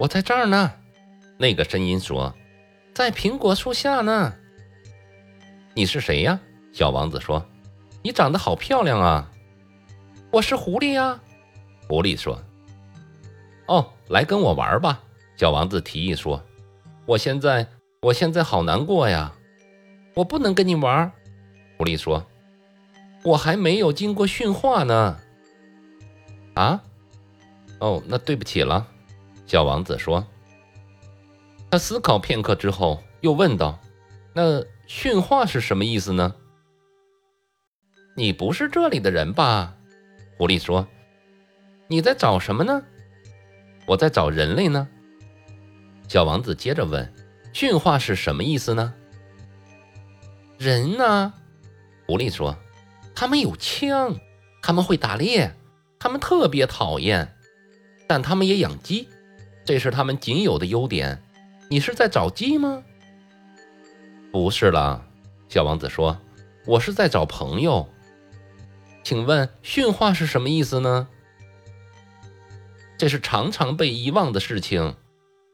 我在这儿呢。那个声音说：“在苹果树下呢。”你是谁呀？小王子说：“你长得好漂亮啊。”我是狐狸呀。狐狸说：“哦，来跟我玩吧。”小王子提议说：“我现在，我现在好难过呀。”我不能跟你玩。狐狸说：“我还没有经过驯化呢。”啊？哦，那对不起了。小王子说。他思考片刻之后，又问道：“那驯化是什么意思呢？”你不是这里的人吧？狐狸说：“你在找什么呢？”我在找人类呢。小王子接着问：“驯化是什么意思呢？”人呢？狐狸说：“他们有枪，他们会打猎，他们特别讨厌，但他们也养鸡，这是他们仅有的优点。你是在找鸡吗？”“不是了。”小王子说，“我是在找朋友。”请问驯化是什么意思呢？这是常常被遗忘的事情。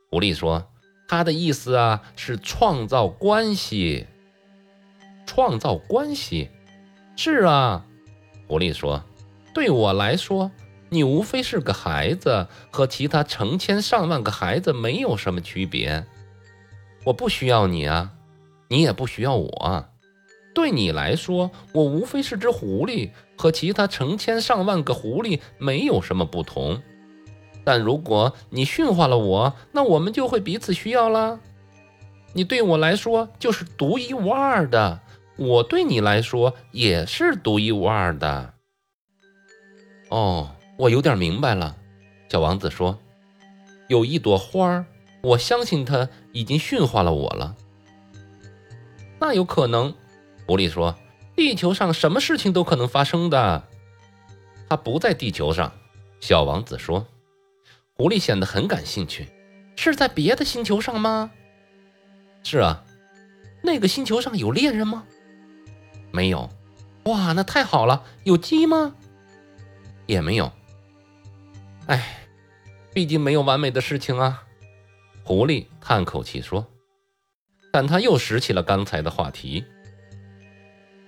狐狸说：“它的意思啊，是创造关系。创造关系，是啊。”狐狸说：“对我来说，你无非是个孩子，和其他成千上万个孩子没有什么区别。我不需要你啊，你也不需要我。”对你来说，我无非是只狐狸，和其他成千上万个狐狸没有什么不同。但如果你驯化了我，那我们就会彼此需要了。你对我来说就是独一无二的，我对你来说也是独一无二的。哦，我有点明白了。小王子说：“有一朵花儿，我相信它已经驯化了我了。那有可能。”狐狸说：“地球上什么事情都可能发生的。”他不在地球上。小王子说：“狐狸显得很感兴趣，是在别的星球上吗？”“是啊。”“那个星球上有猎人吗？”“没有。”“哇，那太好了。”“有鸡吗？”“也没有。”“哎，毕竟没有完美的事情啊。”狐狸叹口气说。但他又拾起了刚才的话题。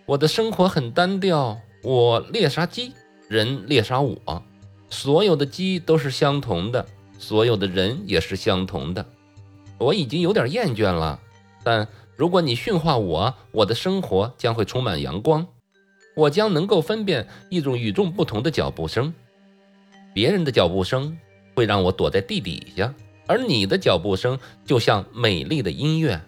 我的生活很单调，我猎杀鸡，人猎杀我，所有的鸡都是相同的，所有的人也是相同的。我已经有点厌倦了，但如果你驯化我，我的生活将会充满阳光。我将能够分辨一种与众不同的脚步声，别人的脚步声会让我躲在地底下，而你的脚步声就像美丽的音乐，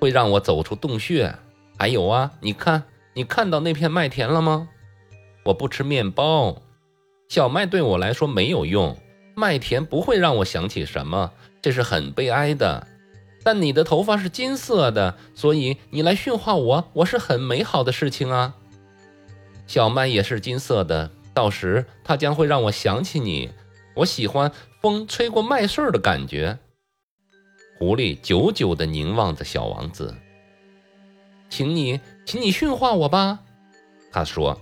会让我走出洞穴。还有啊，你看。你看到那片麦田了吗？我不吃面包，小麦对我来说没有用，麦田不会让我想起什么，这是很悲哀的。但你的头发是金色的，所以你来驯化我，我是很美好的事情啊。小麦也是金色的，到时它将会让我想起你。我喜欢风吹过麦穗的感觉。狐狸久久地凝望着小王子。请你，请你驯化我吧，他说。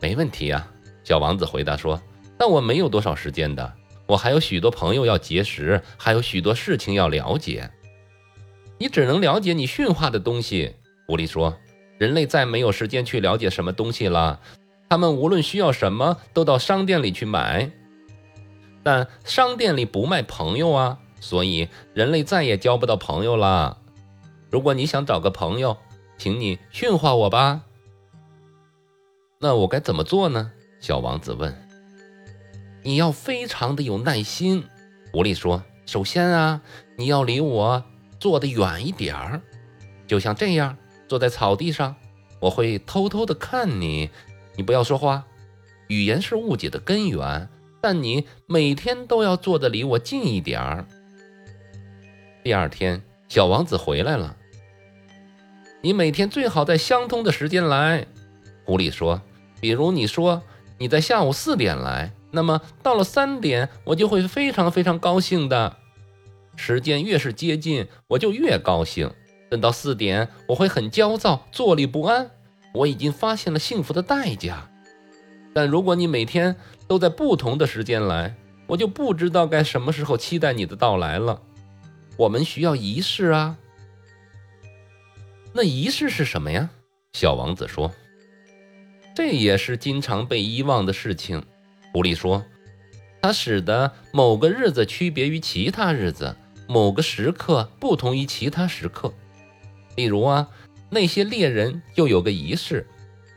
没问题啊，小王子回答说。但我没有多少时间的，我还有许多朋友要结识，还有许多事情要了解。你只能了解你驯化的东西，狐狸说。人类再没有时间去了解什么东西了，他们无论需要什么，都到商店里去买。但商店里不卖朋友啊，所以人类再也交不到朋友了。如果你想找个朋友，请你驯化我吧。那我该怎么做呢？小王子问。你要非常的有耐心。狐狸说：“首先啊，你要离我坐得远一点儿，就像这样，坐在草地上，我会偷偷的看你。你不要说话，语言是误解的根源。但你每天都要坐得离我近一点儿。”第二天，小王子回来了。你每天最好在相同的时间来，狐狸说。比如你说你在下午四点来，那么到了三点，我就会非常非常高兴的。时间越是接近，我就越高兴。等到四点，我会很焦躁，坐立不安。我已经发现了幸福的代价。但如果你每天都在不同的时间来，我就不知道该什么时候期待你的到来了。我们需要仪式啊。那仪式是什么呀？小王子说：“这也是经常被遗忘的事情。”狐狸说：“它使得某个日子区别于其他日子，某个时刻不同于其他时刻。例如啊，那些猎人就有个仪式，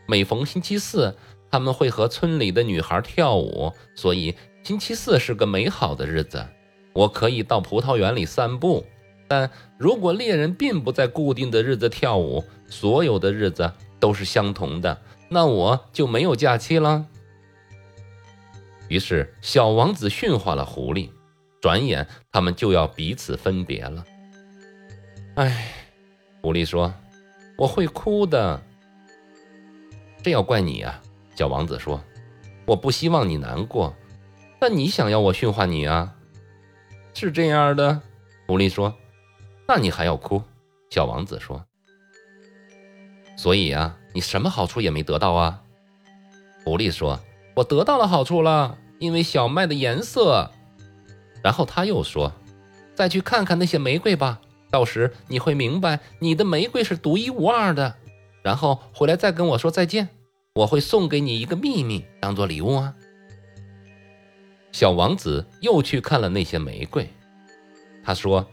每逢星期四，他们会和村里的女孩跳舞，所以星期四是个美好的日子。我可以到葡萄园里散步。”但如果猎人并不在固定的日子跳舞，所有的日子都是相同的，那我就没有假期了。于是，小王子驯化了狐狸，转眼他们就要彼此分别了。唉，狐狸说：“我会哭的。”这要怪你呀，小王子说：“我不希望你难过，但你想要我驯化你啊？”是这样的，狐狸说。那你还要哭？小王子说。所以啊，你什么好处也没得到啊？狐狸说：“我得到了好处了，因为小麦的颜色。”然后他又说：“再去看看那些玫瑰吧，到时你会明白你的玫瑰是独一无二的。然后回来再跟我说再见，我会送给你一个秘密当做礼物啊。”小王子又去看了那些玫瑰，他说。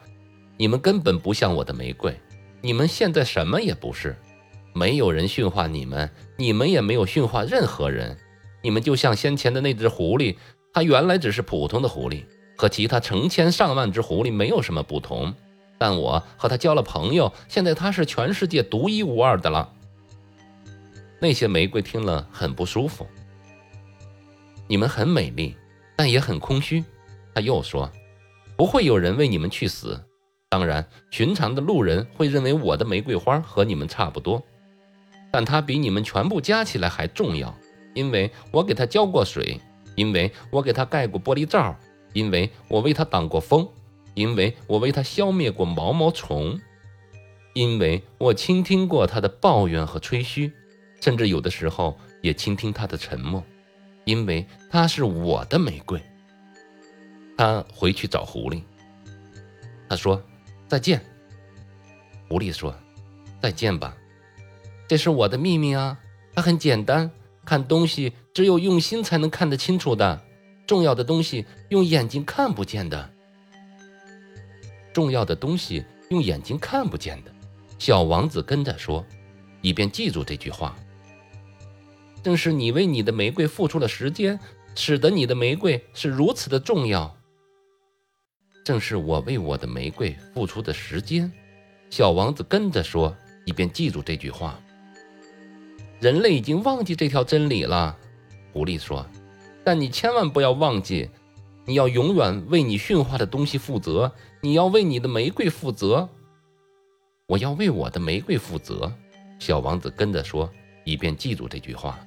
你们根本不像我的玫瑰，你们现在什么也不是，没有人驯化你们，你们也没有驯化任何人，你们就像先前的那只狐狸，它原来只是普通的狐狸，和其他成千上万只狐狸没有什么不同，但我和他交了朋友，现在他是全世界独一无二的了。那些玫瑰听了很不舒服，你们很美丽，但也很空虚。他又说，不会有人为你们去死。当然，寻常的路人会认为我的玫瑰花和你们差不多，但它比你们全部加起来还重要，因为我给它浇过水，因为我给它盖过玻璃罩，因为我为它挡过风，因为我为它消灭过毛毛虫，因为我倾听过它的抱怨和吹嘘，甚至有的时候也倾听它的沉默，因为它是我的玫瑰。他回去找狐狸，他说。再见，狐狸说：“再见吧，这是我的秘密啊。它很简单，看东西只有用心才能看得清楚的。重要的东西用眼睛看不见的，重要的东西用眼睛看不见的。”小王子跟着说，以便记住这句话。正是你为你的玫瑰付出了时间，使得你的玫瑰是如此的重要。正是我为我的玫瑰付出的时间，小王子跟着说，以便记住这句话。人类已经忘记这条真理了，狐狸说。但你千万不要忘记，你要永远为你驯化的东西负责，你要为你的玫瑰负责。我要为我的玫瑰负责，小王子跟着说，以便记住这句话。